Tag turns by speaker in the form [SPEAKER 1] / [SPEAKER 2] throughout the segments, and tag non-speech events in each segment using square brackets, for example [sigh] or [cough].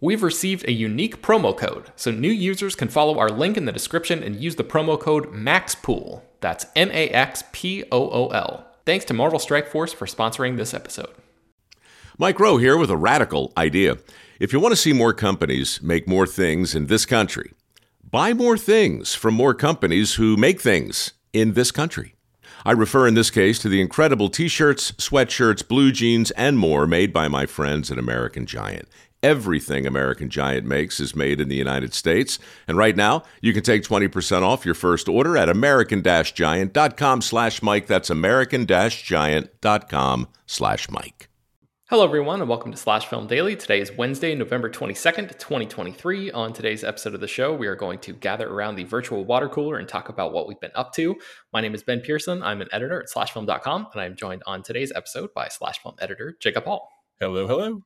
[SPEAKER 1] We've received a unique promo code, so new users can follow our link in the description and use the promo code MAXPOOL. That's M A X P O O L. Thanks to Marvel Strike Force for sponsoring this episode.
[SPEAKER 2] Mike Rowe here with a radical idea. If you want to see more companies make more things in this country, buy more things from more companies who make things in this country. I refer in this case to the incredible t shirts, sweatshirts, blue jeans, and more made by my friends at American Giant. Everything American Giant makes is made in the United States. And right now, you can take 20% off your first order at american-giant.com slash Mike. That's american-giant.com slash Mike.
[SPEAKER 1] Hello, everyone, and welcome to Slash Film Daily. Today is Wednesday, November 22nd, 2023. On today's episode of the show, we are going to gather around the virtual water cooler and talk about what we've been up to. My name is Ben Pearson. I'm an editor at slashfilm.com, and I'm joined on today's episode by Slash Film editor Jacob Hall.
[SPEAKER 3] Hello, hello.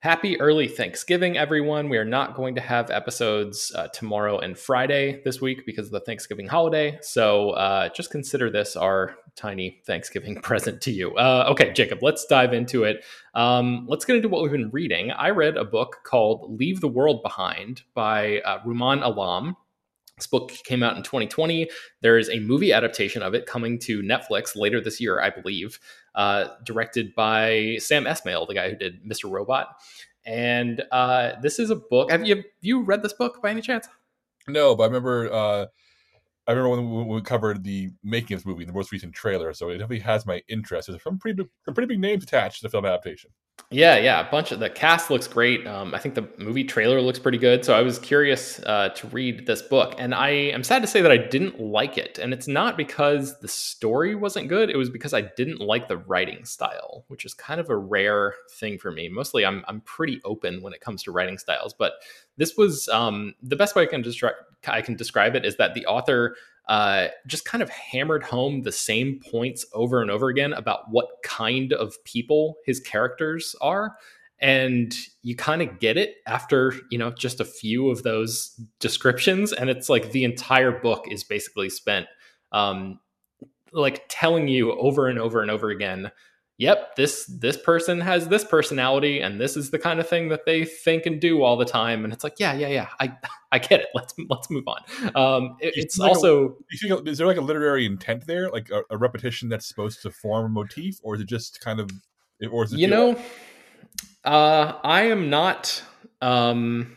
[SPEAKER 1] Happy early Thanksgiving, everyone. We are not going to have episodes uh, tomorrow and Friday this week because of the Thanksgiving holiday. So uh, just consider this our tiny Thanksgiving [laughs] present to you. Uh, okay, Jacob, let's dive into it. Um, let's get into what we've been reading. I read a book called Leave the World Behind by uh, Rumaan Alam. This book came out in 2020. There is a movie adaptation of it coming to Netflix later this year, I believe uh, directed by Sam Esmail, the guy who did Mr. Robot. And uh, this is a book. Have you have you read this book by any chance?
[SPEAKER 3] No, but I remember uh, I remember when we covered the making of this movie, the most recent trailer. So it definitely has my interest. There's some pretty big, some pretty big names attached to the film adaptation.
[SPEAKER 1] Yeah, yeah, a bunch of the cast looks great. Um, I think the movie trailer looks pretty good. So I was curious uh, to read this book, and I am sad to say that I didn't like it. And it's not because the story wasn't good; it was because I didn't like the writing style, which is kind of a rare thing for me. Mostly, I'm I'm pretty open when it comes to writing styles, but this was um, the best way I can describe I can describe it is that the author uh, just kind of hammered home the same points over and over again about what kind of people his characters are. And you kind of get it after you know just a few of those descriptions. And it's like the entire book is basically spent um like telling you over and over and over again yep this this person has this personality and this is the kind of thing that they think and do all the time. And it's like yeah yeah yeah i [laughs] i get it. Let's let's move on. Um it, it's
[SPEAKER 3] like
[SPEAKER 1] also
[SPEAKER 3] a, you think, is there like a literary intent there? Like a, a, repetition that's supposed to form a motif or is it just kind of or is it
[SPEAKER 1] you know uh i am not um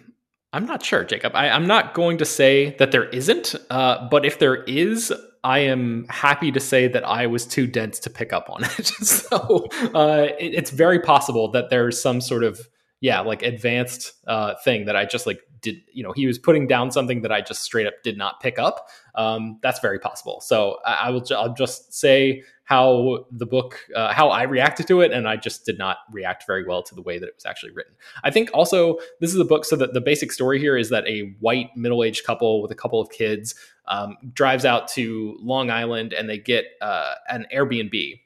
[SPEAKER 1] I'm not sure, Jacob. I, am not going to say that there isn't, uh, but if there is, I am happy to say that I was too dense to pick up on it. [laughs] so uh, it, it's very possible that there's some sort of yeah, like advanced uh, thing that I just like did. You know, he was putting down something that I just straight up did not pick up. Um, that's very possible. So I, I will. I'll just say how the book, uh, how I reacted to it, and I just did not react very well to the way that it was actually written. I think also this is a book, so that the basic story here is that a white middle-aged couple with a couple of kids um, drives out to Long Island and they get uh, an Airbnb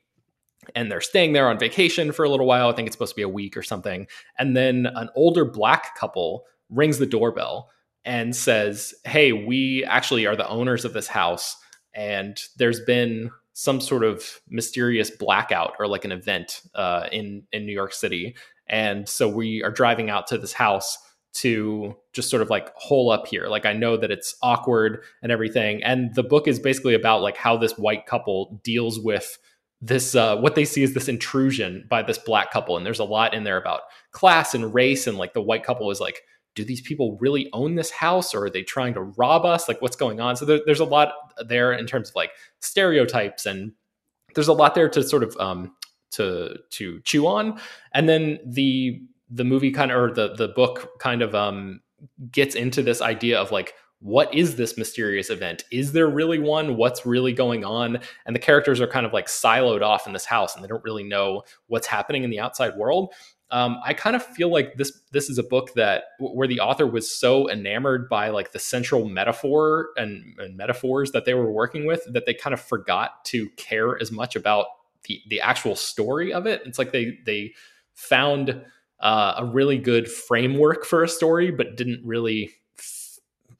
[SPEAKER 1] and they're staying there on vacation for a little while. I think it's supposed to be a week or something. And then an older black couple rings the doorbell and says, Hey, we actually are the owners of this house. And there's been some sort of mysterious blackout or like an event uh, in, in New York City. And so we are driving out to this house to just sort of like hole up here. Like I know that it's awkward and everything. And the book is basically about like how this white couple deals with this uh, what they see is this intrusion by this black couple. And there's a lot in there about class and race and like the white couple is like do these people really own this house or are they trying to rob us? Like, what's going on? So there, there's a lot there in terms of like stereotypes, and there's a lot there to sort of um, to to chew on. And then the the movie kind of or the the book kind of um, gets into this idea of like what is this mysterious event? Is there really one? What's really going on? And the characters are kind of like siloed off in this house and they don't really know what's happening in the outside world um, I kind of feel like this this is a book that where the author was so enamored by like the central metaphor and, and metaphors that they were working with that they kind of forgot to care as much about the the actual story of it. It's like they they found uh, a really good framework for a story, but didn't really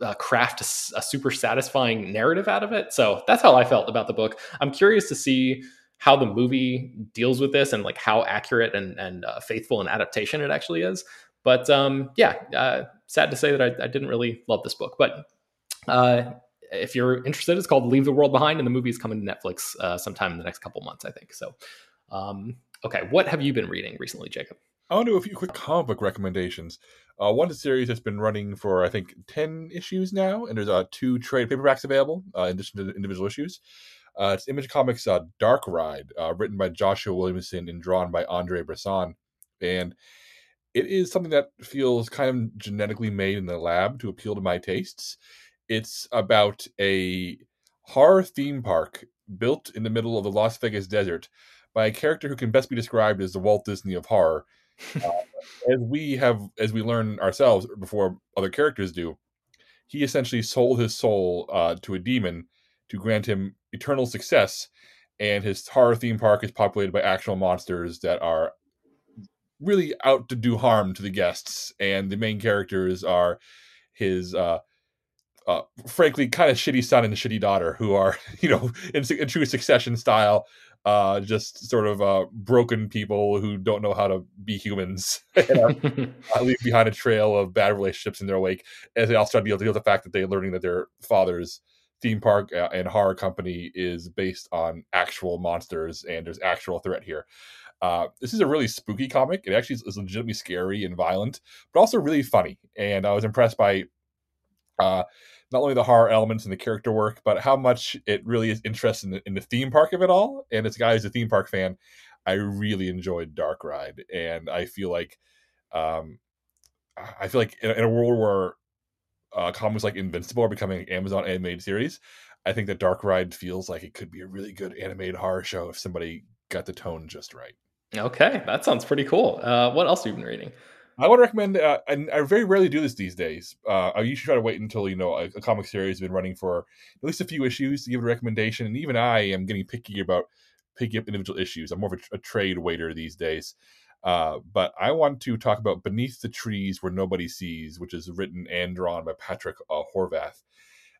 [SPEAKER 1] uh, craft a, a super satisfying narrative out of it. So that's how I felt about the book. I'm curious to see how the movie deals with this and like how accurate and, and uh, faithful an adaptation it actually is. But um, yeah, uh, sad to say that I, I, didn't really love this book. But uh, if you're interested, it's called Leave the World Behind, and the movie is coming to Netflix uh, sometime in the next couple months, I think. So, um, okay, what have you been reading recently, Jacob?
[SPEAKER 3] I want to do a few quick comic book recommendations. Uh, one series that's been running for I think ten issues now, and there's uh, two trade paperbacks available uh, in addition to individual issues. Uh, it's Image Comics' uh, Dark Ride, uh, written by Joshua Williamson and drawn by Andrei Bressan. And it is something that feels kind of genetically made in the lab to appeal to my tastes. It's about a horror theme park built in the middle of the Las Vegas desert by a character who can best be described as the Walt Disney of horror. [laughs] uh, as we have, as we learn ourselves before other characters do, he essentially sold his soul uh, to a demon to grant him eternal success. And his horror theme park is populated by actual monsters that are really out to do harm to the guests. And the main characters are his, uh, uh, frankly, kind of shitty son and shitty daughter, who are, [laughs] you know, in, in true succession style, uh, just sort of uh, broken people who don't know how to be humans [laughs] and uh, leave behind a trail of bad relationships in their wake as they also try to deal, deal with the fact that they're learning that their fathers theme park uh, and horror company is based on actual monsters and there's actual threat here. Uh, this is a really spooky comic. It actually is legitimately scary and violent, but also really funny. And I was impressed by uh, not only the horror elements and the character work, but how much it really is interested in the, in the theme park of it all. And as a guy who's a theme park fan, I really enjoyed Dark Ride, and I feel like, um, I feel like in, in a world where uh, comics like Invincible are becoming an Amazon animated series, I think that Dark Ride feels like it could be a really good animated horror show if somebody got the tone just right.
[SPEAKER 1] Okay, that sounds pretty cool. Uh, what else have you been reading?
[SPEAKER 3] I would recommend, uh, and I very rarely do this these days. Uh, I usually try to wait until you know a, a, comic series has been running for at least a few issues to give a recommendation. And even I am getting picky about picking up individual issues. I'm more of a, a trade waiter these days. Uh, but I want to talk about Beneath the Trees Where Nobody Sees, which is written and drawn by Patrick uh, Horvath.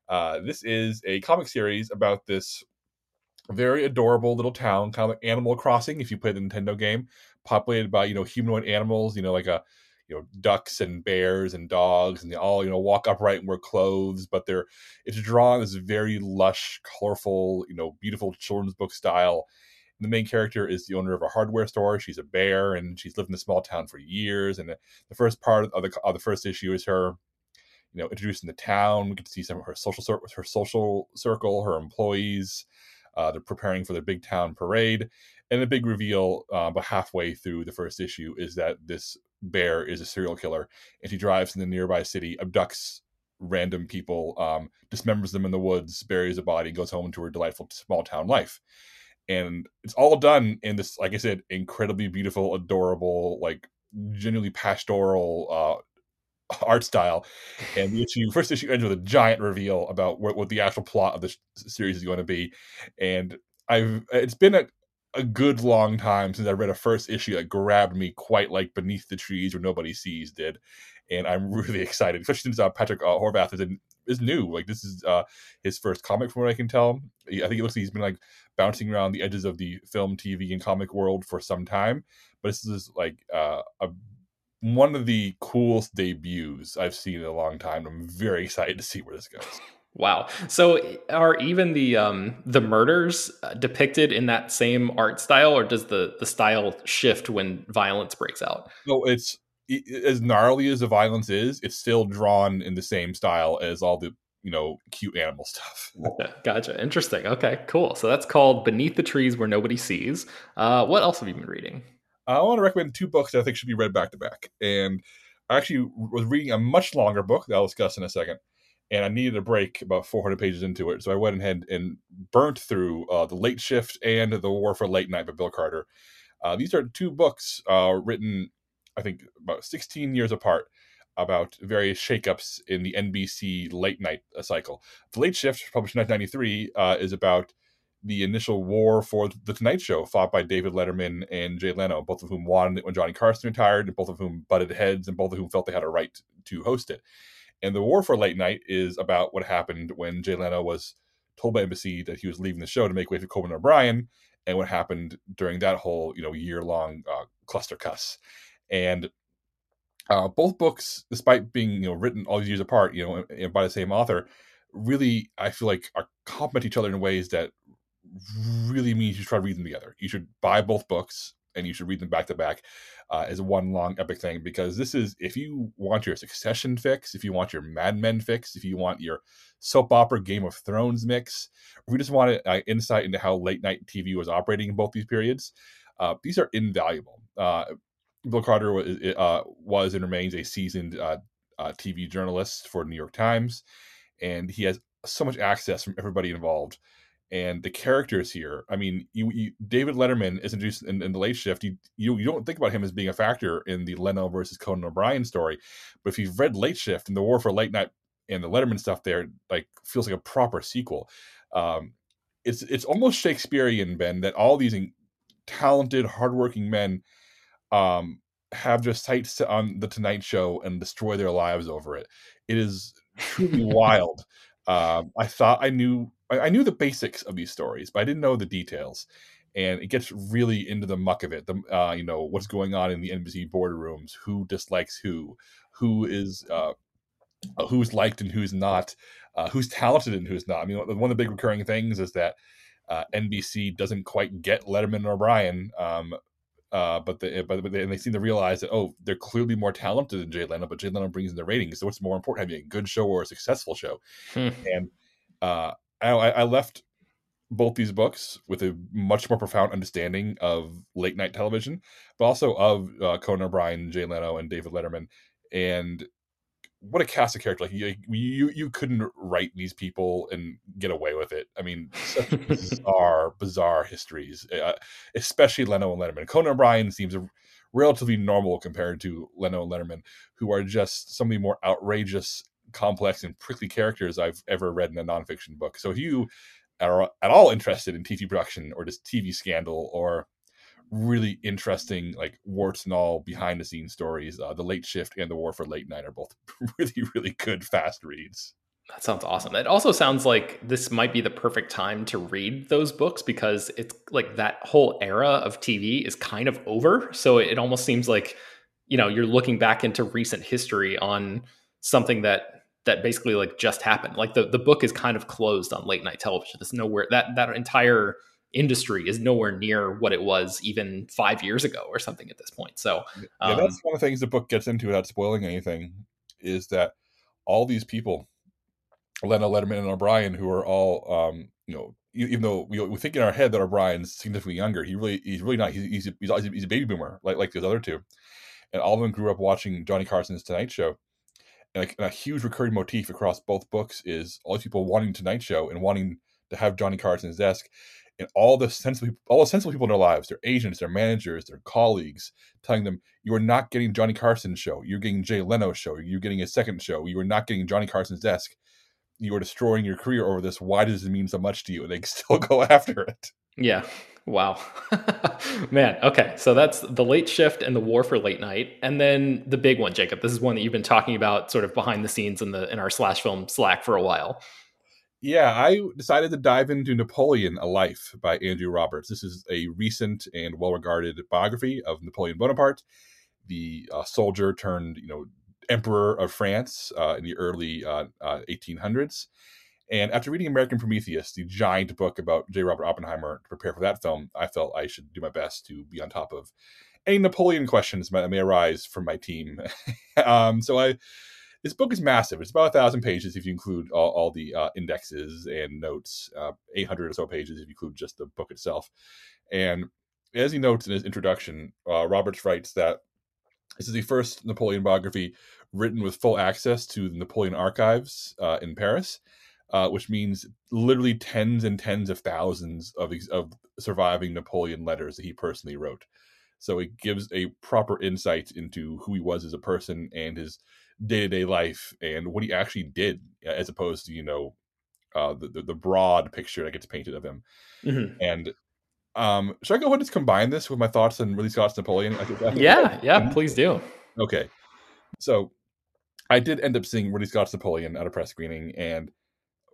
[SPEAKER 3] Uh, this is a comic series about this very adorable little town, kind of like Animal Crossing, if you play the Nintendo game, populated by you know humanoid animals, you know like a you know ducks and bears and dogs, and they all you know walk upright and wear clothes, but they're it's drawn as very lush, colorful, you know, beautiful children's book style the main character is the owner of a hardware store. She's a bear, and she's lived in a small town for years. And the first part of the of the first issue is her, you know, introducing the town. We get to see some of her social her social circle, her employees. Uh, they're preparing for their big town parade, and the big reveal, uh, about halfway through the first issue, is that this bear is a serial killer, and she drives in the nearby city, abducts random people, um, dismembers them in the woods, buries a body, goes home to her delightful small town life and it's all done in this like i said incredibly beautiful adorable like genuinely pastoral uh, [laughs] art style. And the issue first issue ends with a giant reveal about what, what the actual plot of this series is going to be. And i've it's been a, a good long time since i read a first issue that grabbed me quite like beneath the trees where nobody sees did and i'm [laughs] really excited especially since uh, patrick uh, horvath is in is new. Like this is uh, his first comic, from what I can tell. I think it looks like he's been like bouncing around the edges of the film, TV, and comic world for some time. But this is like uh, a one of the coolest debuts I've seen in a long time. I'm very [laughs] excited to see where this goes.
[SPEAKER 1] Wow. So are even the um the murders uh, depicted in that same art style or does the the style shift when violence breaks out?
[SPEAKER 3] No, it's as gnarly as the violence is, it's still drawn in the same style as all the you know cute animal [laughs] stuff.
[SPEAKER 1] gotcha. Interesting. Okay, cool. So that's called Beneath the Trees Where Nobody Sees. Uh, what else have you been reading?
[SPEAKER 3] I want to recommend two books that I think should be read back to back. And I actually was reading a much longer book that I'll discuss in a second. And I needed a break about 400 pages into it. So I went ahead and burnt through uh, The Late Shift and The War for Late Night by Bill Carter. Uh, these are two books uh, written, I think, about 16 years apart about various shakeups in the NBC late night uh, cycle. The Late Shift, published in 1993, uh, is about the initial war for the Tonight Show, fought by David Letterman and Jay Leno, both of whom won when Johnny Carson retired, and both of whom butted heads, and both of whom felt they had a right to host it. And the war for late night is about what happened when Jay Leno was told by NBC that he was leaving the show to make way for Conan O'Brien, and what happened during that whole you know year long uh, cluster cuss. And uh, both books, despite being you know written all these years apart, you know, by the same author, really I feel like are complement each other in ways that really means you should try to read them together. You should buy both books and you should read them back to back uh, as one long epic thing because this is if you want your Succession fix, if you want your Mad Men fix, if you want your soap opera Game of Thrones mix, if you just want uh, insight into how late night TV was operating in both these periods, uh, these are invaluable. Uh, Bill Carter was, uh, was and remains a seasoned uh, TV journalist for New York Times, and he has so much access from everybody involved and the characters here. I mean, you, you David Letterman is introduced in, in, the late shift. You, you you don't think about him as being a factor in the Leno versus Conan O'Brien story, but if you've read Late Shift and the War for Late Night and the Letterman stuff, there like feels like a proper sequel. Um, it's it's almost Shakespearean, Ben, that all these talented, hardworking men um, have their sights on the Tonight Show and destroy their lives over it. It is truly [laughs] wild. Um, I thought I knew I, knew the basics of these stories, but I didn't know the details. And it gets really into the muck of it. The uh, you know what's going on in the NBC boardrooms, who dislikes who, who is uh, uh, who's liked and who's not, uh, who's talented and who's not. I mean, one of the big recurring things is that uh, NBC doesn't quite get Letterman and O'Brien, um, uh, but, the, but, but they, and they seem to realize that oh, they're clearly more talented than Jay Leno, but Jay Leno brings in the ratings. So what's more important, having a good show or a successful show? Hmm. And uh, I, I left both these books with a much more profound understanding of late night television, but also of uh, Conan O'Brien, Jay Leno, and David Letterman. And what a cast of characters! Like you, you, you couldn't write these people and get away with it. I mean, such [laughs] bizarre, bizarre histories, uh, especially Leno and Letterman. Conan O'Brien seems relatively normal compared to Leno and Letterman, who are just some of the more outrageous complex and prickly characters I've ever read in a nonfiction book. So if you are at all interested in TV production or just TV scandal or really interesting like warts and all behind the scenes stories, uh, the Late Shift and the War for Late Night are both [laughs] really really good fast reads.
[SPEAKER 1] That sounds awesome. It also sounds like this might be the perfect time to read those books because it's like that whole era of TV is kind of over. So it almost seems like, you know, you're looking back into recent history on something that that basically like just happened. Like the, the book is kind of closed on late night television. There's nowhere that that entire industry is nowhere near what it was even five years ago or something at this point. So
[SPEAKER 3] um, yeah, that's one of the things the book gets into without spoiling anything is that all these people, Leno Letterman, and O'Brien, who are all um, you know, even though we, we think in our head that O'Brien's significantly younger, he really he's really not. He's he's he's, he's a baby boomer like like those other two, and all of them grew up watching Johnny Carson's Tonight Show and a, a, huge recurring motif across both books is all these people wanting Tonight Show and wanting to have Johnny Carson's desk, and all the sensible, all the sensible people in their lives, their agents, their managers, their colleagues, telling them you are not getting Johnny Carson's show, you're getting Jay Leno's show, you're getting a second show, you are not getting Johnny Carson's desk. You are destroying your career over this. Why does it mean so much to you? And they [laughs] still go after it.
[SPEAKER 1] Yeah. Wow. [laughs] Man, okay. So that's the late shift and the war for late night. And then the big one, Jacob. This is one that you've been talking about sort of behind the scenes in the in our slash film Slack for a while.
[SPEAKER 3] Yeah, I decided to dive into Napoleon, A Life by Andrew Roberts. This is a recent and well-regarded biography of Napoleon Bonaparte, the uh, soldier turned, you know, emperor of France uh, in the early uh, 1800s. Uh, and after reading American Prometheus, the giant book about J. Robert Oppenheimer, to prepare for that film, I felt I should do my best to be on top of any Napoleon questions that may arise from my team. [laughs] um, so I this book is massive. It's about a thousand pages if you include all, all the uh, indexes and notes. Uh, Eight hundred or so pages if you include just the book itself. And as he notes in his introduction, uh, Roberts writes that this is the first Napoleon biography written with full access to the Napoleon archives uh, in Paris, uh, which means literally tens and tens of thousands of, of surviving Napoleon letters that he personally wrote. So it gives a proper insight into who he was as a person and his day to day life and what he actually did, as opposed to you know uh, the, the, broad picture that gets painted of him. Mm-hmm. And um, should I go ahead and just combine this with my thoughts on Ridley Scott's Napoleon? I
[SPEAKER 1] think, I think yeah, yeah, please do.
[SPEAKER 3] Okay, so I did end up seeing Ridley Scott's Napoleon at a press screening, and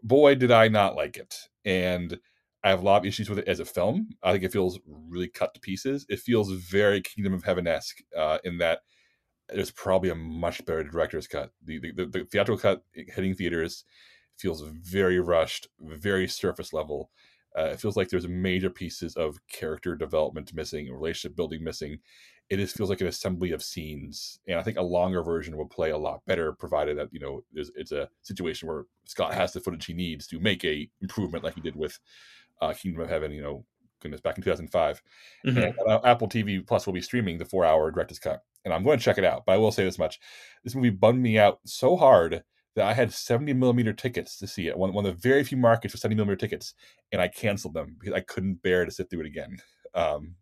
[SPEAKER 3] boy, did I not like it. And I have a lot of issues with it as a film. I think it feels really cut to pieces. It feels very Kingdom of Heaven esque uh, in that there's probably a much better director's cut. The, the, the, the theatrical cut hitting theaters feels very rushed, very surface level. Uh, it feels like there's major pieces of character development missing, relationship building missing. It just feels like an assembly of scenes, and I think a longer version will play a lot better, provided that you know it's a situation where Scott has the footage he needs to make a improvement, like he did with uh, Kingdom of Heaven. You know, goodness, back in 2005. Mm-hmm. And Apple TV Plus will be streaming the four-hour director's cut and I'm going to check it out. But I will say this much: this movie bummed me out so hard that I had 70 millimeter tickets to see it. One, one of the very few markets for 70 millimeter tickets, and I canceled them because I couldn't bear to sit through it again. Um,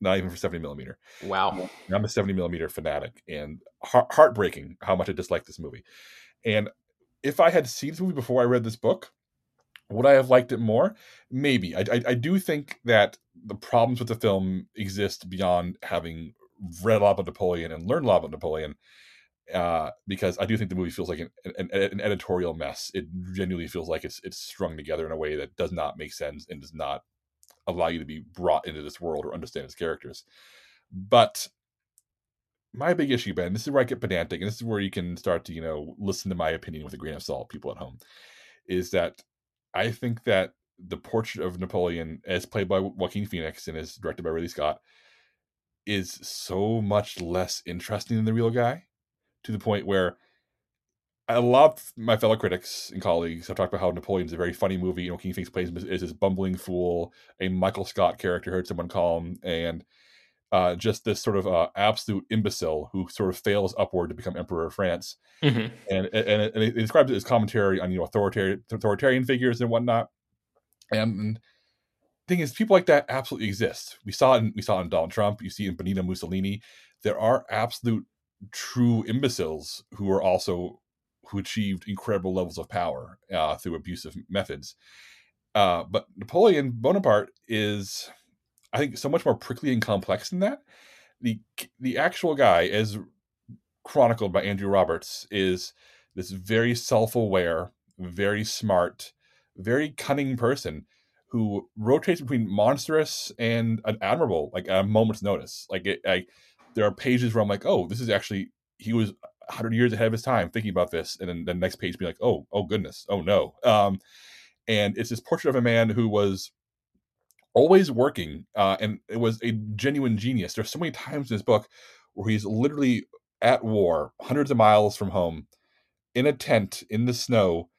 [SPEAKER 3] not even for 70 millimeter.
[SPEAKER 1] Wow.
[SPEAKER 3] I'm a 70 millimeter fanatic, and heart- heartbreaking how much I dislike this movie. And if I had seen this movie before I read this book, would I have liked it more? Maybe. I, I, I do think that the problems with the film exist beyond having read a lot about Napoleon and learned a lot about Napoleon uh, because I do think the movie feels like an, an, an, editorial mess. It genuinely feels like it's it's strung together in a way that does not make sense and does not allow you to be brought into this world or understand its characters. But my big issue, Ben, this is where I get pedantic, and this is where you can start to you know listen to my opinion with a grain of salt, people at home, is that I think that the portrait of Napoleon, as played by Joaquin Phoenix and is directed by Ridley Scott, is so much less interesting than the real guy to the point where a lot of my fellow critics and colleagues have talked about how Napoleon's a very funny movie. You know, Joaquin Phoenix plays is this bumbling fool, a Michael Scott character, heard someone call him, and uh, just this sort of uh, absolute imbecile who sort of fails upward to become emperor of France. Mm-hmm. And and it, and it describes it as commentary on you know authoritarian authoritarian figures and whatnot. And the thing is, people like that absolutely exist. We saw it. In, we saw it in Donald Trump. You see in Benito Mussolini. There are absolute true imbeciles who are also who achieved incredible levels of power uh, through abusive methods. Uh, but Napoleon Bonaparte is, I think, so much more prickly and complex than that. The the actual guy, as chronicled by Andrew Roberts, is this very self aware, very smart, very cunning person who rotates between monstrous and an admirable, like at a moment's notice. Like it, I, there are pages where I'm like, oh, this is actually he was 100 years ahead of his time thinking about this, and then the next page be like, oh, oh goodness, oh no. Um, and it's this portrait of a man who was always working, uh, and it was a genuine genius. There's so many times in this book where he's literally at war, hundreds of miles from home, in a tent in the snow,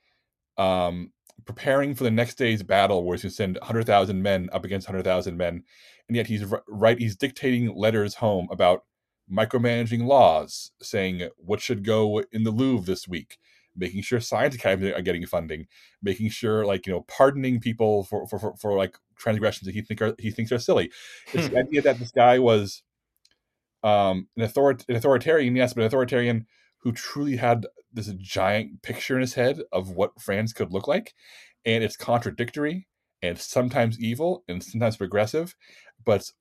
[SPEAKER 3] um, preparing for the next day's battle where he's going to send 100,000 men up against 100,000 men. And yet he's right, he's dictating letters home about micromanaging laws, saying what should go in the Louvre this week, making sure science academies are getting funding, making sure like, you know, pardoning people for, for, for, for like transgressions that he think are, he thinks are silly. It's the hmm. idea that this guy was um, an, author- an authoritarian, yes, but an authoritarian who truly had this giant picture in his head of what France could look like, and it's contradictory and sometimes evil and sometimes progressive, but it's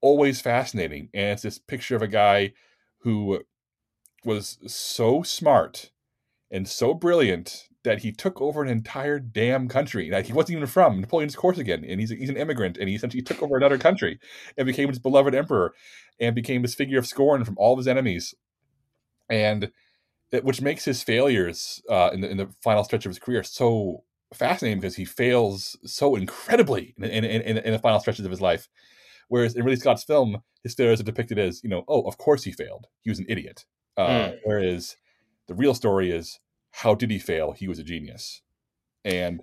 [SPEAKER 3] always fascinating. And it's this picture of a guy who was so smart and so brilliant that he took over an entire damn country that he wasn't even from Napoleon's Corsican, and he's he's an immigrant, and he essentially took over another country and became his beloved emperor, and became this figure of scorn from all of his enemies, and which makes his failures uh, in, the, in the final stretch of his career so fascinating because he fails so incredibly in, in, in, in the final stretches of his life. Whereas in Ridley Scott's film, his failures are depicted as, you know, oh, of course he failed. He was an idiot. Uh,
[SPEAKER 1] Mm.
[SPEAKER 3] Whereas the real story is, how did he fail? He was a genius. And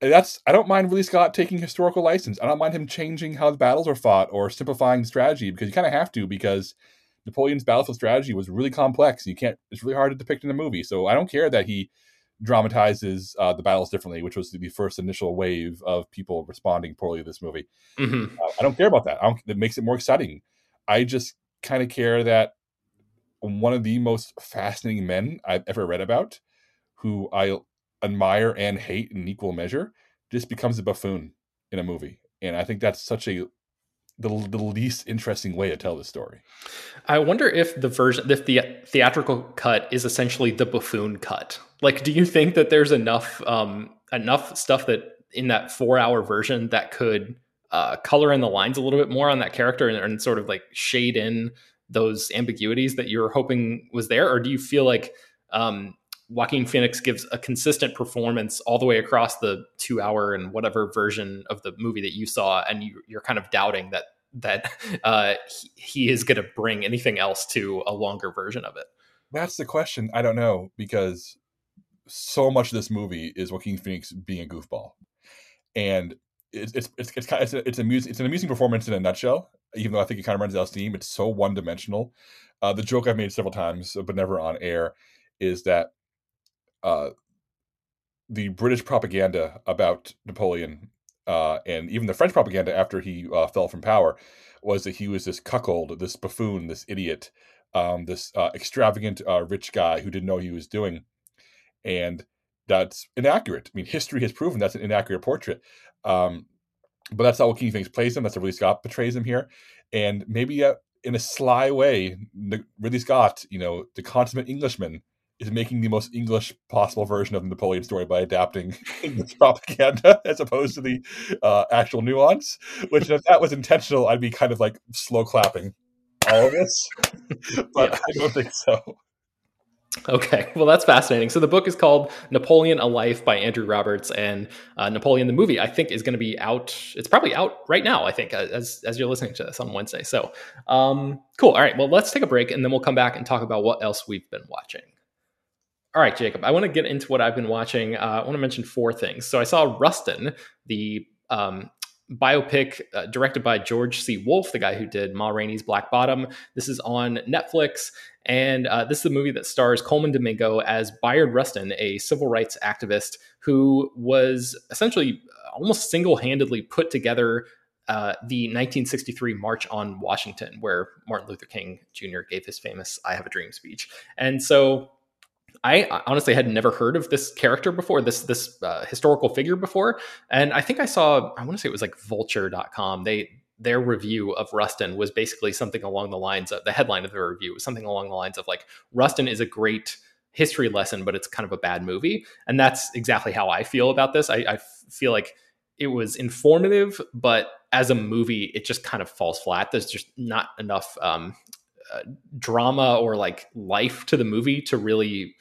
[SPEAKER 3] that's I don't mind Ridley Scott taking historical license. I don't mind him changing how the battles are fought or simplifying the strategy because you kind of have to because Napoleon's battlefield strategy was really complex. You can't. It's really hard to depict in a movie. So I don't care that he dramatizes uh, the battles differently, which was the first initial wave of people responding poorly to this movie.
[SPEAKER 1] hmm
[SPEAKER 3] Uh, I don't care about that. I don't, it makes it more exciting. I just kind of care that one of the most fascinating men I've ever read about, who I admire and hate in equal measure, just becomes a buffoon in a movie, and I think that's such a the, the least interesting way to tell the story.
[SPEAKER 1] I wonder if the version, if the theatrical cut is essentially the buffoon cut. Like, do you think that there's enough, um, enough stuff that in that four-hour version that could uh, color in the lines a little bit more on that character and, and sort of like shade in those ambiguities that you're hoping was there, or do you feel like um, Joaquin Phoenix gives a consistent performance all the way across the two-hour and whatever version of the movie that you saw, and you, you're kind of doubting that that [laughs] uh, he, he is going to bring anything else to a longer version of it.
[SPEAKER 3] That's the question. I don't know because so much of this movie is Joaquin Phoenix being a goofball, and it's it's it's it's, it's, it's amusing. It's an amusing performance in a nutshell. Even though I think it kind of runs out of steam, it's so one dimensional. Uh, the joke I've made several times, but never on air, is that uh, the British propaganda about Napoleon uh, and even the French propaganda after he uh, fell from power was that he was this cuckold, this buffoon, this idiot, um, this uh, extravagant uh, rich guy who didn't know he was doing, and that's inaccurate. I mean, history has proven that's an inaccurate portrait. Um, but that's how Joaquin Phoenix plays him. That's how Ridley Scott portrays him here, and maybe uh, in a sly way, Ridley Scott, you know, the consummate Englishman, is making the most English possible version of the Napoleon story by adapting [laughs] English propaganda [laughs] as opposed to the uh, actual nuance. Which, if that was intentional, I'd be kind of like slow clapping all of this, [laughs] but
[SPEAKER 1] Yeah.
[SPEAKER 3] I don't think so.
[SPEAKER 1] Okay, [laughs] well, that's fascinating. So the book is called Napoleon: A Life by Andrew Roberts, and uh, Napoleon the movie I think is going to be out. It's probably out right now. I think as as you're listening to this on Wednesday. So um, cool. All right, well, let's take a break and then we'll come back and talk about what else we've been watching. All right, Jacob, I want to get into what I've been watching. Uh, I want to mention four things. So I saw Rustin, the um, biopic uh, directed by George C. Wolfe, the guy who did Ma Rainey's Black Bottom. This is on Netflix. And uh, this is the movie that stars Colman Domingo as Bayard Rustin, a civil rights activist who was essentially almost single handedly put together uh, the 1963 March on Washington, where Martin Luther King Jr. gave his famous I Have a Dream speech. And so I honestly had never heard of this character before, this this uh, historical figure before, and I think I saw I want to say it was like Vulture.com. They their review of Rustin was basically something along the lines of the headline of their review was something along the lines of like Rustin is a great history lesson, but it's kind of a bad movie, and that's exactly how I feel about this. I, I feel like it was informative, but as a movie, it just kind of falls flat. There's just not enough um, uh, drama or like life to the movie to really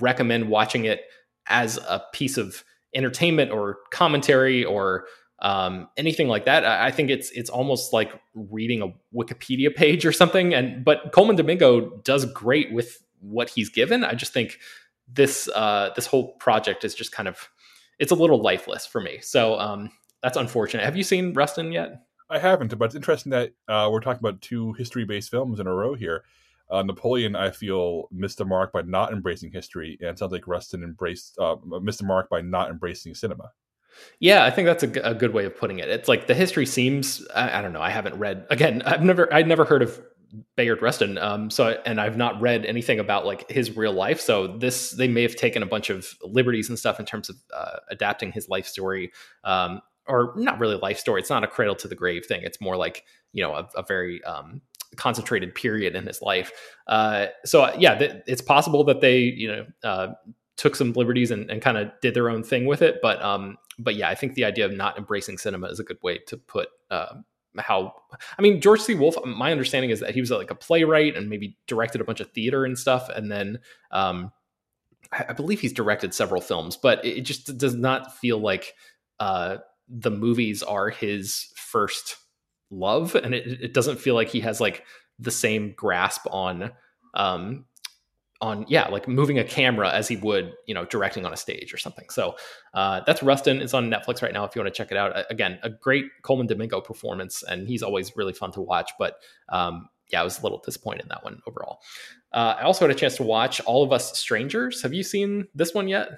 [SPEAKER 1] recommend watching it as a piece of entertainment or commentary or um, anything like that. I, I think it's it's almost like reading a Wikipedia [laughs] page or something. And but Colman Domingo does great with what he's given. I just think this uh, this whole project is just kind of it's a little lifeless for me. So um, that's unfortunate. Have you seen Rustin yet?
[SPEAKER 3] I haven't, but it's interesting that uh, we're talking about two history-based films in a row here. Uh, Napoleon, I feel, missed the mark by not embracing history, and it sounds like Rustin embraced uh, missed the mark by not embracing cinema.
[SPEAKER 1] Yeah, I think that's a, g- a good way of putting it. It's like the history seems. I, I don't know. I haven't read again. I've never. I'd never heard of Bayard Rustin. Um. So and I've not read anything about like his real life. So this they may have taken a bunch of liberties and stuff in terms of uh, adapting his life story. Um. Or not really life story. It's not a cradle to the grave thing. It's more like you know a, a very um concentrated period in his life. Uh. So yeah, th- it's possible that they you know uh took some liberties and, and kind of did their own thing with it. But um, but yeah, I think the idea of not embracing cinema is a good way to put uh, how. I mean, George C. Wolfe. My understanding is that he was like a playwright and maybe directed a bunch of theater and stuff, and then um, I, I believe he's directed several films, but it just does not feel like uh, the movies are his first love, and it, it doesn't feel like he has like the same grasp on um, on yeah like moving a camera as he would you know directing on a stage or something. So uh, that's rustin. It's on netflix right now if you want to check it out. Again a great colman domingo performance and he's always really fun to watch but um, yeah i was a little disappointed in that one overall. Uh, i also had a chance to watch all of us strangers. Have you seen this one yet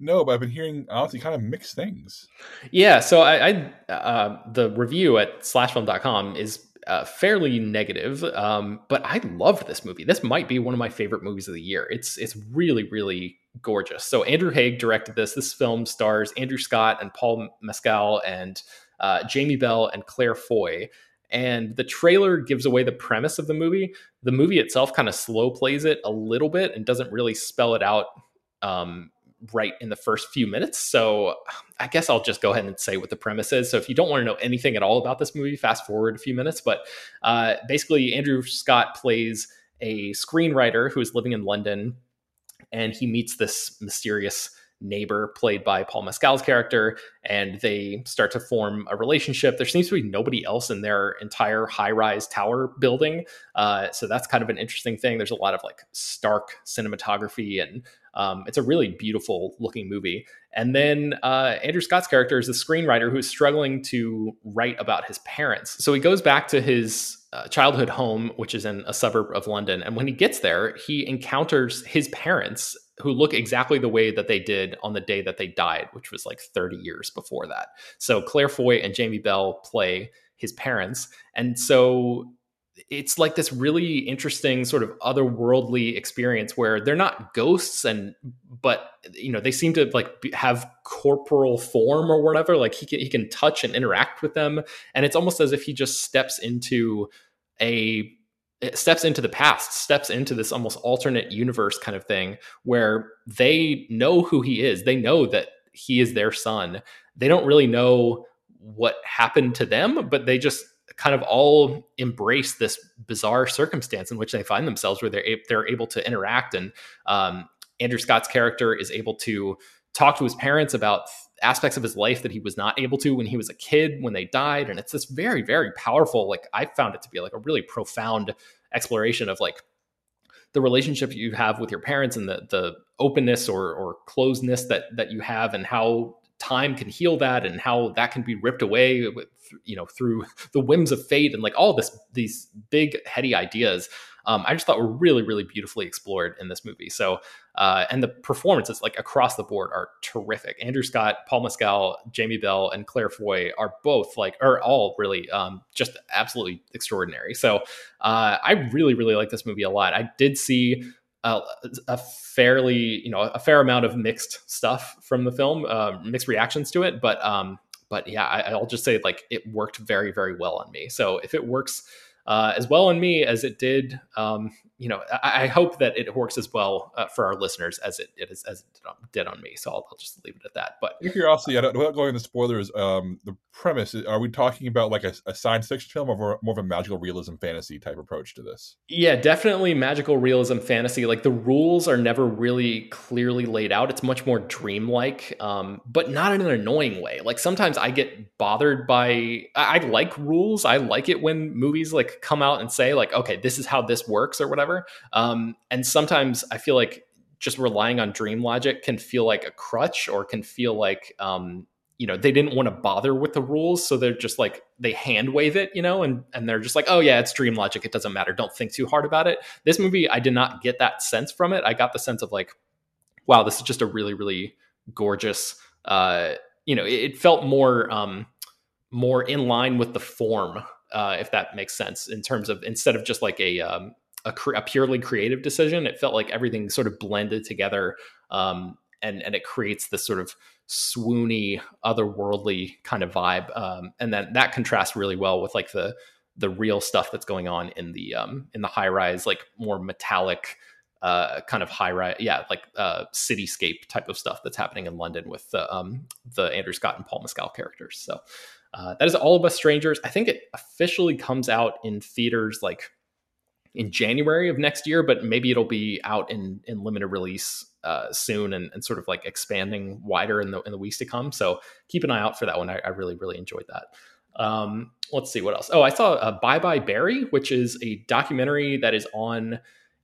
[SPEAKER 3] no, but I've been hearing honestly kind of mixed things.
[SPEAKER 1] Yeah, so I, I uh, the review at slashfilm.com is uh, fairly negative, um, but I loved this movie. This might be one of my favorite movies of the year. It's it's really really gorgeous. So Andrew Haigh directed this. This film stars Andrew Scott and Paul Mescal and uh, Jamie Bell and Claire Foy. And the trailer gives away the premise of the movie. The movie itself kind of slow plays it a little bit and doesn't really spell it out um, right in the first few minutes. So I guess I'll just go ahead and say what the premise is. So if you don't want to know anything at all about this movie, fast forward a few minutes. But uh, basically, Andrew Scott plays a screenwriter who is living in London, and he meets this mysterious neighbor played by Paul Mescal's character, and they start to form a relationship. There seems to be nobody else in their entire high rise tower building. Uh, so that's kind of an interesting thing. There's a lot of like stark cinematography and um, it's a really beautiful looking movie. And then uh, Andrew Scott's character is a screenwriter who's struggling to write about his parents. So he goes back to his uh, childhood home, which is in a suburb of London. And when he gets there, he encounters his parents who look exactly the way that they did on the day that they died, which was like 30 years before that. So Claire Foy and Jamie Bell play his parents. And so it's like this really interesting sort of otherworldly experience where they're not ghosts and but you know they seem to like have corporal form or whatever like he can, he can touch and interact with them. And it's almost as if he just steps into a eh, steps into the past steps into this almost alternate universe kind of thing where they know who he is. They know that he is their son. They don't really know what happened to them but they just kind of all embrace this bizarre circumstance in which they find themselves where they're, they're able to interact and um, andrew scott's character is able to talk to his parents about aspects of his life that he was not able to when he was a kid when they died. And it's this very very powerful like i found it to be like a really profound exploration of like the relationship you have with your parents and the the openness or or closeness that that you have and how time can heal that and how that can be ripped away with, you know through [laughs] the whims of fate and like all this these big heady ideas um, i just thought were really really beautifully explored in this movie. So uh, and the performances like across the board are terrific. Andrew scott paul mescal jamie bell and claire foy are both like are all really um, just absolutely extraordinary. So uh, i really really like this movie a lot. I did see a, a, fairly, you know, a fair amount of mixed stuff from the film, uh, mixed reactions to it. But, um, but yeah, I, will just say like it worked very, very well on me. So if it works uh, as well on me as it did, um, you know, I, I, hope that it works as well uh, for our listeners as it, it is as it did on me. So I'll, I'll just leave it at that. But
[SPEAKER 3] your curiosity, without going into spoilers, um, the premise are we talking about like a, a, science fiction film or more of a magical realism fantasy type approach to this?
[SPEAKER 1] Yeah, definitely magical realism fantasy. Like the rules are never really clearly laid out. It's much more dreamlike, um, but not in an annoying way. Like sometimes I get bothered by. I, I like rules. I like it when movies like come out and say like, okay, this is how this works or whatever. Um, and sometimes I feel like just relying on dream logic can feel like a crutch or can feel like um, you know they didn't want to bother with the rules so they're just like they hand wave it you know and and they're just like oh yeah it's dream logic it doesn't matter don't think too hard about it this movie i did not get that sense from it i got the sense of like wow this is just a really really gorgeous uh you know it, it felt more um more in line with the form uh if that makes sense in terms of instead of just like a um a, a, purely creative decision. It felt like everything sort of blended together, um, and and it creates this sort of swoony, otherworldly kind of vibe. Um, and then that contrasts really well with like the the real stuff that's going on in the um, in the high rise, like more metallic. Uh, kind of high rise, yeah, like uh, cityscape type of stuff that's happening in London with the um, the Andrew Scott and Paul Mescal characters. So uh, that is All of Us Strangers. I think it officially comes out in theaters like in January of next year, but maybe it'll be out in in limited release uh, soon and, and sort of like expanding wider in the in the weeks to come. So keep an eye out for that one. I, I really really enjoyed that. Um, let's see what else. Oh, I saw uh, Bye Bye Barry, which is a documentary that is on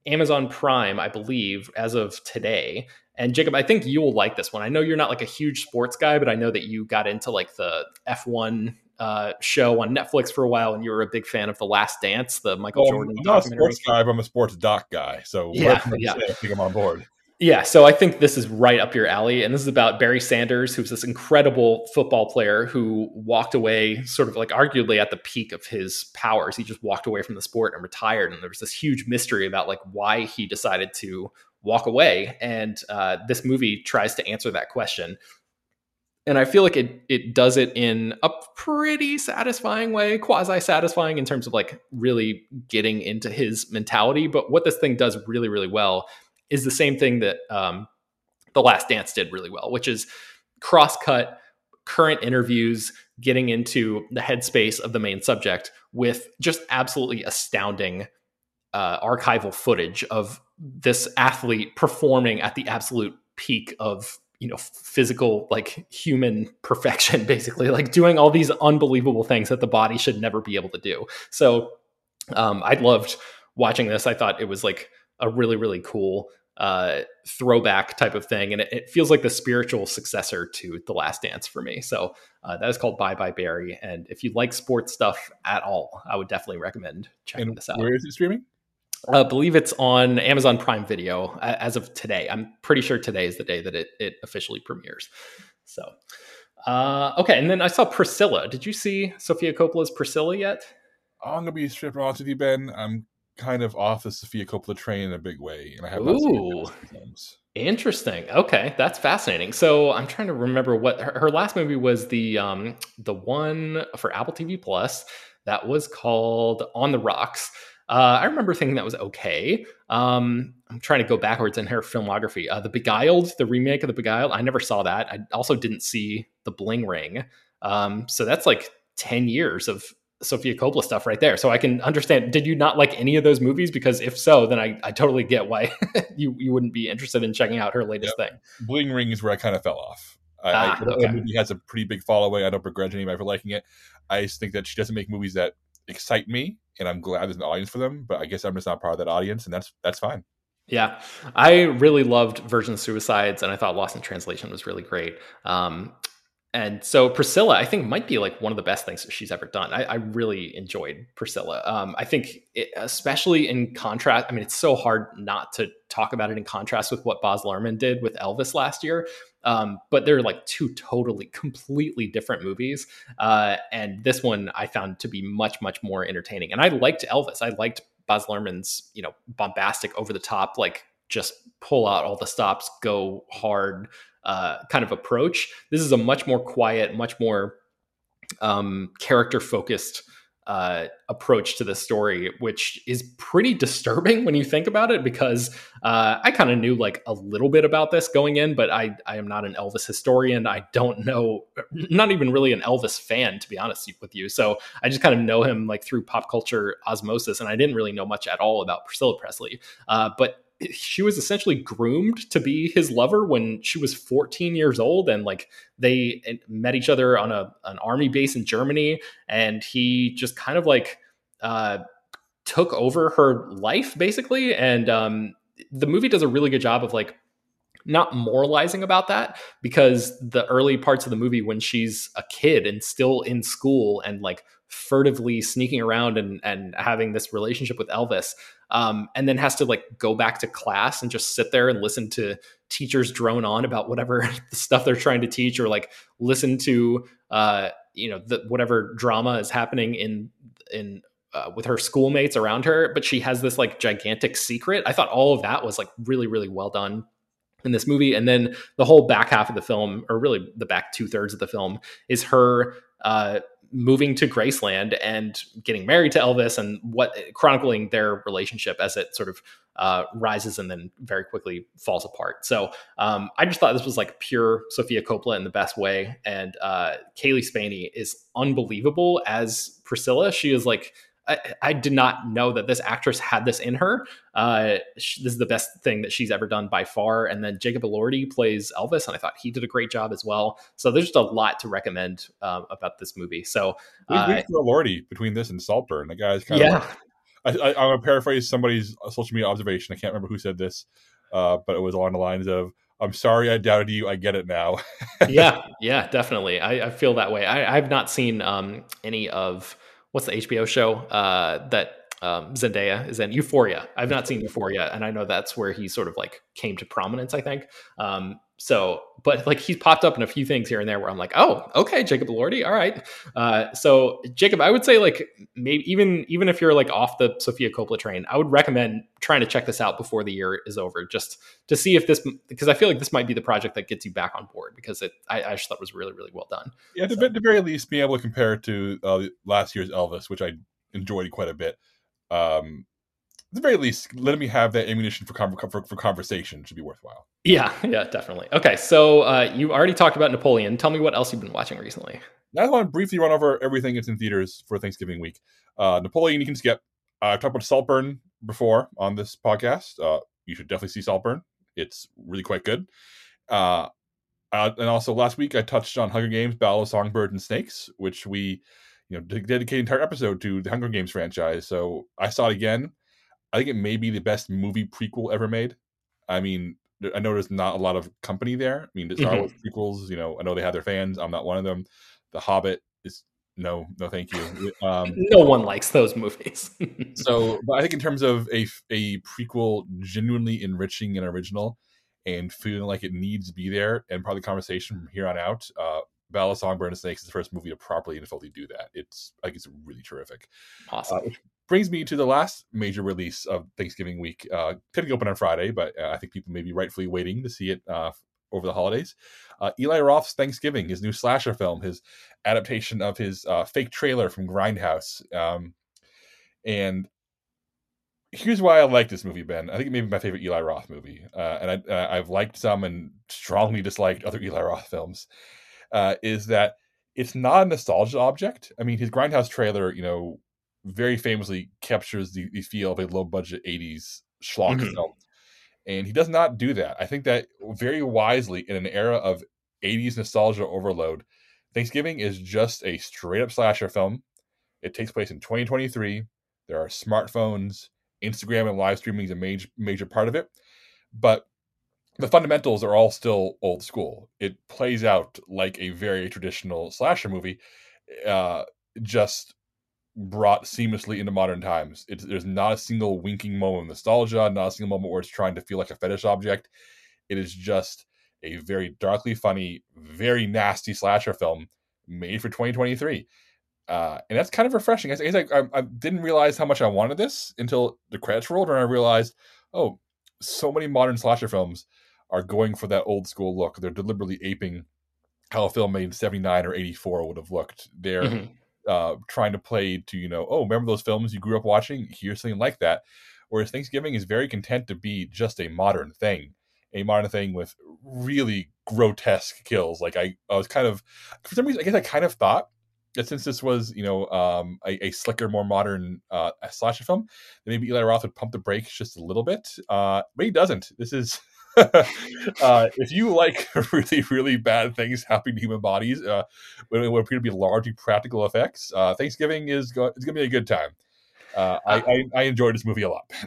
[SPEAKER 1] Amazon Prime, I believe, as of today. And Jacob, I think you will like this one. I know you're not like a huge sports guy, but I know that you got into like the F1 uh, show on Netflix for a while, and you were a big fan of The Last Dance, the Michael
[SPEAKER 3] Well,
[SPEAKER 1] Jordan
[SPEAKER 3] I'm not a sports guy, but I'm a sports doc guy. So
[SPEAKER 1] Yeah, yeah.
[SPEAKER 3] I think I'm on board.
[SPEAKER 1] Yeah, so I think this is right up your alley. And this is about Barry Sanders, who's this incredible football player who walked away, sort of like arguably at the peak of his powers. He just walked away from the sport and retired. And there was this huge mystery about like why he decided to walk away. And uh, this movie tries to answer that question. And I feel like it it does it in a pretty satisfying way, quasi satisfying in terms of like really getting into his mentality. But what this thing does really, really well is the same thing that um, the Last Dance did really well, which is cross cut current interviews, getting into the headspace of the main subject with just absolutely astounding uh, archival footage of this athlete performing at the absolute peak of you know physical like human [laughs] perfection basically like doing all these unbelievable things that the body should never be able to do. So um, i loved watching this. I thought it was like a really really cool uh, throwback type of thing and it, it feels like the spiritual successor to the last dance for me so uh, that is called bye bye barry and if you like sports stuff at all i would definitely recommend checking
[SPEAKER 3] And
[SPEAKER 1] this out
[SPEAKER 3] where is it streaming?
[SPEAKER 1] I believe it's on Amazon Prime Video as of today. I'm pretty sure today is the day that it, it officially premieres. So, uh, okay. And then I saw Priscilla. Did you see Sofia Coppola's Priscilla yet?
[SPEAKER 3] I'm gonna be straight honest with you, Ben. I'm kind of off the Sofia Coppola train in a big way, and I have not seen
[SPEAKER 1] Ooh.
[SPEAKER 3] of the films.
[SPEAKER 1] Interesting. Okay, that's fascinating. So I'm trying to remember what her, her last movie was. The um the one for Apple TV Plus that was called On the Rocks. Uh, I remember thinking that was okay. Um, I'm trying to go backwards in her filmography. Uh, the Beguiled, the remake of The Beguiled, I never saw that. I also didn't see The Bling Ring. Um, so that's like 10 years of Sofia Coppola stuff right there. So I can understand. Did you not like any of those movies? Because if so, then I, I totally get why [laughs] you, you wouldn't be interested in checking out her latest thing.
[SPEAKER 3] Bling Ring is where I kind of fell off. I,
[SPEAKER 1] Ah,
[SPEAKER 3] I, the movie has a pretty big following. I don't begrudge anybody for liking it. I just think that she doesn't make movies that excite me, and I'm glad there's an audience for them. But I guess I'm just not part of that audience, and that's that's fine.
[SPEAKER 1] Yeah, I really loved Virgin Suicides, and I thought Lost in Translation was really great. Um, and so Priscilla, I think, might be like one of the best things she's ever done. I, I really enjoyed Priscilla. Um, I think, it, especially in contrast, I mean, it's so hard not to talk about it in contrast with what Baz Luhrmann did with Elvis last year. Um, but they're like two totally, completely different movies. Uh, and this one I found to be much, much more entertaining. And I liked Elvis. I liked Baz Luhrmann's, you know, bombastic, over the top, like just pull out all the stops, go hard uh, kind of approach. This is a much more quiet, much more um, character focused uh, approach to the story, which is pretty disturbing when you think about it. Because uh, I kind of knew like a little bit about this going in, but I I am not an Elvis historian. I don't know, not even really an Elvis fan, to be honest with you. So I just kind of know him like through pop culture osmosis, and I didn't really know much at all about Priscilla Presley. Uh, but she was essentially groomed to be his lover when she was 14 years old and like they met each other on a an army base in Germany and he just kind of like uh took over her life basically and um the movie does a really good job of like not moralizing about that because the early parts of the movie when she's a kid and still in school and like furtively sneaking around and and having this relationship with Elvis um, and then has to like go back to class and just sit there and listen to teachers drone on about whatever [laughs] the stuff they're trying to teach or like listen to uh, you know the, whatever drama is happening in in uh, with her schoolmates around her but she has this like gigantic secret. I thought all of that was like really really well done in this movie. And then the whole back half of the film or really the back two-thirds of the film is her uh, moving to Graceland and getting married to Elvis and what chronicling their relationship as it sort of uh, rises and then very quickly falls apart. So um, I just thought this was like pure Sofia Coppola in the best way. And uh, Cailee Spaeny is unbelievable as Priscilla. She is like I, I, did not know that this actress had this in her. Uh, she, this is the best thing that she's ever done by far. And then Jacob Elordi plays Elvis, and I thought he did a great job as well. So there's just a lot to recommend um, about this movie. So
[SPEAKER 3] uh, Elordi between this and Saltburn, the guy's kind yeah. of. Like, I, I, am gonna paraphrase somebody's social media observation. I can't remember who said this, uh, but it was along the lines of I'm sorry I doubted you. I get it now.
[SPEAKER 1] yeah, [laughs] yeah, definitely. I, I, feel that way. I, have not seen um, any of what's the HBO show uh, that um, Zendaya is in Euphoria. I've not seen Euphoria, and I know that's where he sort of like came to prominence. I think. Um, so, but like he's popped up in a few things here and there where I'm like, oh, okay, Jacob Elordi, all right. Uh, so Jacob, I would say like maybe even even if you're like off the Sofia Coppola train, I would recommend trying to check this out before the year is over, just to see if this because I feel like this might be the project that gets you back on board because it I, I just thought was really really well done.
[SPEAKER 3] Yeah, so. at the very least, being able to compare it to uh, last year's Elvis, which I enjoyed quite a bit. Um, at the very least, letting me have that ammunition for, for, for conversation should be worthwhile.
[SPEAKER 1] Yeah, yeah, definitely. Okay, so uh, you already talked about Napoleon. Tell me what else you've been watching recently.
[SPEAKER 3] I want to briefly run over everything that's in theaters for Thanksgiving week. Uh, Napoleon, you can skip. Uh, I've talked about Saltburn before on this podcast. Uh, you should definitely see Saltburn. It's really quite good. Uh, uh, and also last week I touched on Hunger Games: Ballad of Songbirds and Snakes, which we, you know, dedicated an entire episode to the Hunger Games franchise. So I saw it again. I think it may be the best movie prequel ever made. I mean, I know there's not a lot of company there. I mean, the Star mm-hmm. Wars prequels, you know, I know they have their fans. I'm not one of them. The Hobbit is no, no, thank you.
[SPEAKER 1] Um, [laughs] no one likes those movies. [laughs]
[SPEAKER 3] so, but I think in terms of a a prequel, genuinely enriching and original, and feeling like it needs to be there, and part of the conversation from here on out, uh, Ballad of Songbird and Snakes is the first movie to properly and fully do that. It's like it's really terrific.
[SPEAKER 1] Awesome. Uh,
[SPEAKER 3] brings me to the last major release of Thanksgiving week. Uh, couldn't open on Friday, but uh, I think people may be rightfully waiting to see it uh, over the holidays. Uh, Eli Roth's Thanksgiving, his new slasher film, his adaptation of his uh, fake trailer from Grindhouse. Um, and here's why I like this movie, Ben. I think it may be my favorite Eli Roth movie, uh, and I, have liked some and strongly disliked other Eli Roth films. Uh, is that it's not a nostalgia object. I mean, his Grindhouse trailer, you know, very famously captures the, the feel of a low budget 80s schlock mm-hmm. film. And he does not do that. I think that very wisely in an era of 80s nostalgia overload, Thanksgiving is just a straight up slasher film. It takes place in 2023. There are smartphones, Instagram and live streaming is a major major part of it. But the fundamentals are all still old school. It plays out like a very traditional slasher movie, uh, just brought seamlessly into modern times. It's, there's not a single winking moment of nostalgia, not a single moment where it's trying to feel like a fetish object. It is just a very darkly funny, very nasty slasher film made for 2023. Uh, and that's kind of refreshing. I, I, I, didn't realize how much I wanted this until the credits rolled, and I realized, oh, so many modern slasher films are going for that old school look. They're deliberately aping how a film made in 79 or 84 would have looked. They're mm-hmm uh, trying to play to you know oh remember those films you grew up watching? Here's something like that. Whereas thanksgiving is very content to be just a modern thing a modern thing with really grotesque kills like i, I was kind of for some reason i guess i kind of thought that since this was you know um, a, a, slicker more modern uh, slasher film that maybe eli roth would pump the brakes just a little bit uh, but he doesn't. This is [laughs] uh, if you like [laughs] really, really bad things happening to human bodies, uh, when what appear to be largely practical effects, uh, Thanksgiving is go- is going to be a good time. Uh, I, I, I enjoyed this movie a lot. [laughs]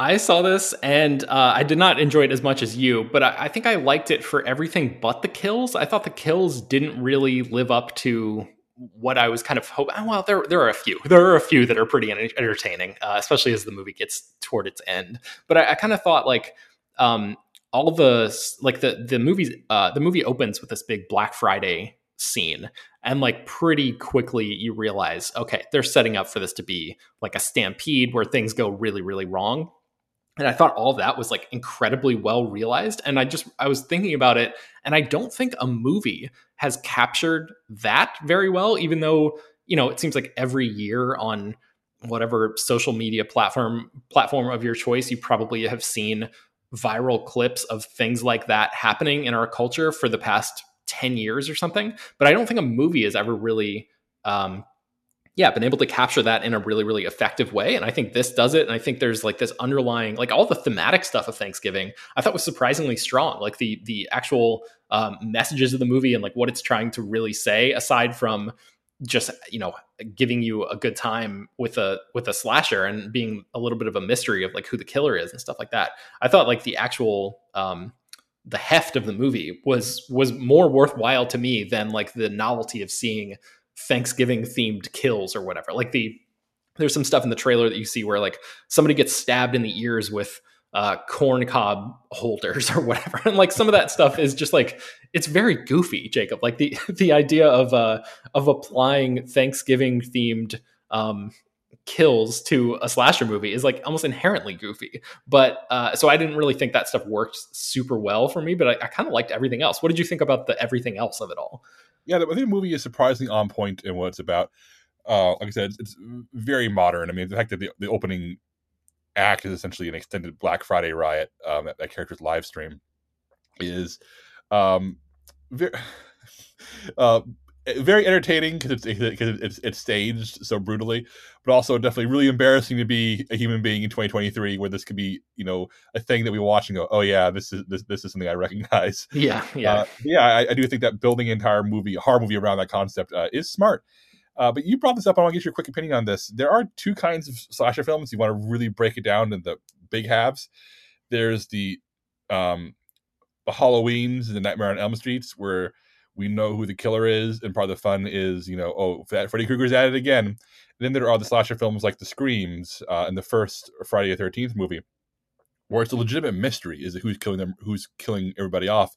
[SPEAKER 1] I saw this and uh, I did not enjoy it as much as you, but I, I, think I liked it for everything but the kills. I thought the kills didn't really live up to what I was kind of hoping. Well, there there are a few. There are a few that are pretty entertaining, uh, especially as the movie gets toward its end. But I, I kind of thought like um, all the like the the movies uh the movie opens with this big Black Friday scene and like pretty quickly you realize okay they're setting up for this to be like a stampede where things go really really wrong. And i thought all that was like incredibly well realized and i just i was thinking about it and i don't think a movie has captured that very well even though you know it seems like every year on whatever social media platform platform of your choice you probably have seen viral clips of things like that happening in our culture for the past 10 years or something but i don't think a movie has ever really um, yeah, been able to capture that in a really, really effective way. And I think this does it. And I think there's like this underlying, like all the thematic stuff of Thanksgiving, I thought was surprisingly strong. Like the the actual um, messages of the movie and like what it's trying to really say, aside from just you know giving you a good time with a with a slasher and being a little bit of a mystery of like who the killer is and stuff like that. I thought like the actual um, the heft of the movie was was more worthwhile to me than like the novelty of seeing Thanksgiving themed kills or whatever. Like the there's some stuff in the trailer that you see where like somebody gets stabbed in the ears with uh, corn cob holders or whatever, [laughs] and like some of that stuff is just like it's very goofy, Jacob. Like the [laughs] the idea of uh of applying Thanksgiving themed um kills to a slasher movie is like almost inherently goofy. But uh, so I didn't really think that stuff worked super well for me, but I, I kind of liked everything else. What did you think about the everything else of it all?
[SPEAKER 3] yeah, I think the movie is surprisingly on point in what it's about. Uh, like I said, it's, it's, very modern. I mean, the fact that the, the opening act is essentially an extended Black Friday riot, um, that, that character's live stream is um, very, [sighs] uh, very entertaining because it's, it's it's staged so brutally, but also definitely really embarrassing to be a human being in 2023, where this could be you know a thing that we watch and go, oh yeah, this is this this is something I recognize.
[SPEAKER 1] Yeah, yeah, uh,
[SPEAKER 3] yeah. I, I, do think that building an entire movie, horror movie around that concept, uh, is smart. Uh, but you brought this up. I want to get your quick opinion on this. There are two kinds of slasher films. You want to really break it down into the big halves. There's the um, the Halloweens and the Nightmare on Elm Streets, where we know who the killer is, and part of the fun is, you know, oh, Freddy Krueger's at it again. And then there are the slasher films like The Screams uh, and the first Friday the Thirteenth movie, where it's a legitimate mystery: is who's killing them, who's killing everybody off,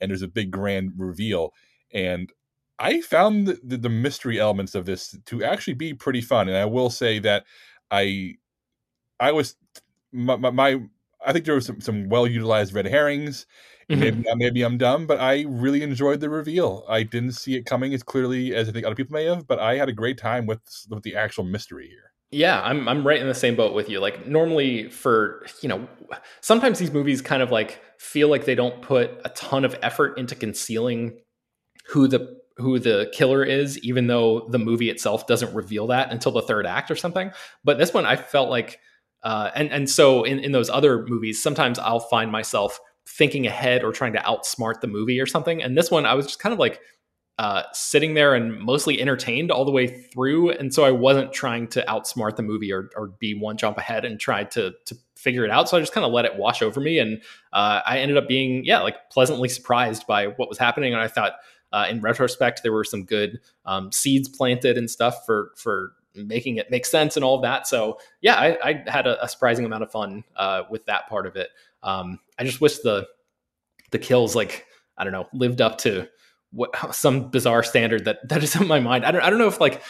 [SPEAKER 3] and there's a big grand reveal. And I found the, the, mystery elements of this to actually be pretty fun. And I will say that I, I was my, my, my I think there were some some well utilized red herrings Mm-hmm. Maybe, maybe I'm dumb, but I really enjoyed the reveal. I didn't see it coming as clearly as I think other people may have, but I had a great time with with the actual mystery here.
[SPEAKER 1] Yeah, I'm I'm right in the same boat with you. Like normally for, you know, sometimes these movies kind of like feel like they don't put a ton of effort into concealing who the who the killer is even though the movie itself doesn't reveal that until the third act or something. But this one I felt like uh, and and so in, in those other movies, sometimes I'll find myself thinking ahead or trying to outsmart the movie or something. And this one, I was just kind of like uh, sitting there and mostly entertained all the way through. And so I wasn't trying to outsmart the movie or, or be one jump ahead and try to, to figure it out. So I just kind of let it wash over me. And uh, I ended up being, yeah, like pleasantly surprised by what was happening. And I thought, uh, in retrospect, there were some good um, seeds planted and stuff for, for making it make sense and all of that. So yeah, I, I had a, a, surprising amount of fun uh, with that part of it. Um, I just wish the the kills like I don't know lived up to what [laughs] some bizarre standard that that is in my mind. I don't I don't know if like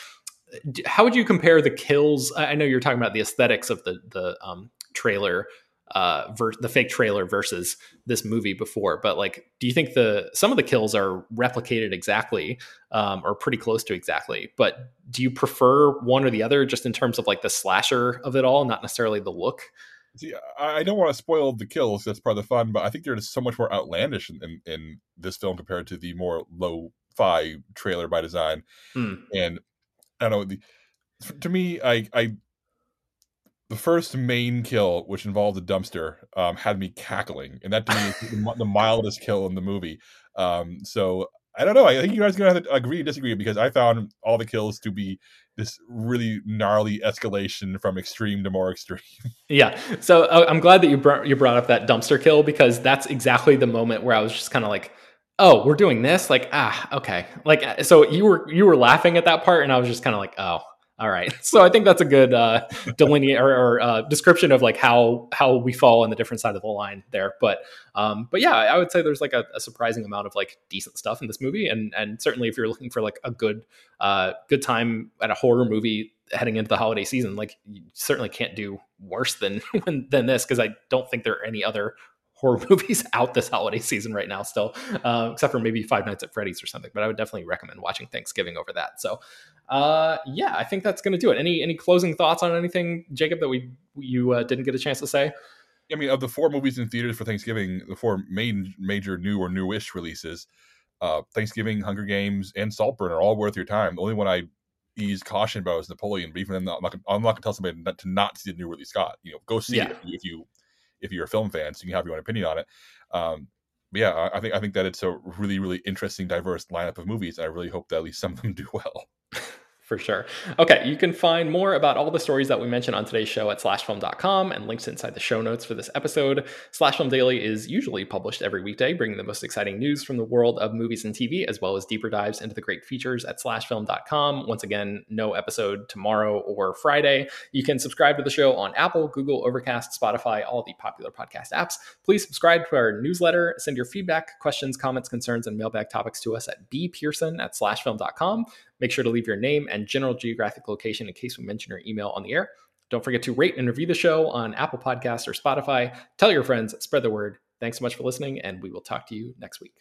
[SPEAKER 1] how would you compare the kills? I know you're talking about the aesthetics of the the um, trailer uh ver- the fake trailer versus this movie before but like do you think the some of the kills are replicated exactly um or pretty close to exactly but do you prefer one or the other just in terms of like the slasher of it all not necessarily the look
[SPEAKER 3] See, I don't want to spoil the kills. That's part of the fun, but I think they're just so much more outlandish in, in, in this film compared to the more low-fi trailer by design. Hmm. And I don't know. The, to me, I, I the first main kill, which involved a dumpster, um, had me cackling, and that to me is the, mildest kill in the movie. Um, so I don't know. I think you guys are gonna have to agree disagree because I found all the kills to be this really gnarly escalation from extreme to more extreme.
[SPEAKER 1] Yeah. So uh, I'm glad that you brought you brought up that dumpster kill because that's exactly the moment where I was just kind of like, "Oh, we're doing this?" Like, ah, okay. Like uh, so you were you were laughing at that part and I was just kind of like, "Oh, all right. [laughs] So I think that's a good uh, delineate or, or uh, description of like how how we fall on the different side of the line there. But um, but yeah, I would say there's like a, a, surprising amount of like decent stuff in this movie, and and certainly if you're looking for like a good uh, good time at a horror movie heading into the holiday season, like you certainly can't do worse than [laughs] than this because I don't think there are any other horror [laughs] movies out this holiday season right now still uh, except for maybe five nights at freddy's or something but i would definitely recommend watching thanksgiving over that so uh, yeah i think that's going to do it any any closing thoughts on anything jacob that we you uh, didn't get a chance to say
[SPEAKER 3] i mean of the four movies in theaters for thanksgiving the four main major new or newish releases uh, thanksgiving hunger games and saltburn are all worth your time the only one i ease caution about is Napoleon. But even then, I'm not, I'm not gonna tell somebody not, to not see the new Ridley Scott. You know, go see
[SPEAKER 1] Yeah.
[SPEAKER 3] it if you if you're a film fan, so you can have your own opinion on it. Um, but yeah, I, I think I think that it's a really really interesting, diverse lineup of movies. I really hope that at least some of them [laughs] do well.
[SPEAKER 1] For sure. Okay, you can find more about all the stories that we mentioned on today's show at slashfilm.com and links inside the show notes for this episode. Slash Film Daily is usually published every weekday, bringing the most exciting news from the world of movies and TV, as well as deeper dives into the great features at slashfilm.com. Once again, no episode tomorrow or Friday. You can subscribe to the show on Apple, Google, Overcast, Spotify, all the popular podcast apps. Please subscribe to our newsletter, send your feedback, questions, comments, concerns, and mailbag topics to us at bpearson at slashfilm.com. Make sure to leave your name and general geographic location in case we mention your email on the air. Don't forget to rate and review the show on Apple Podcasts or Spotify. Tell your friends, spread the word. Thanks so much for listening, and we will talk to you next week.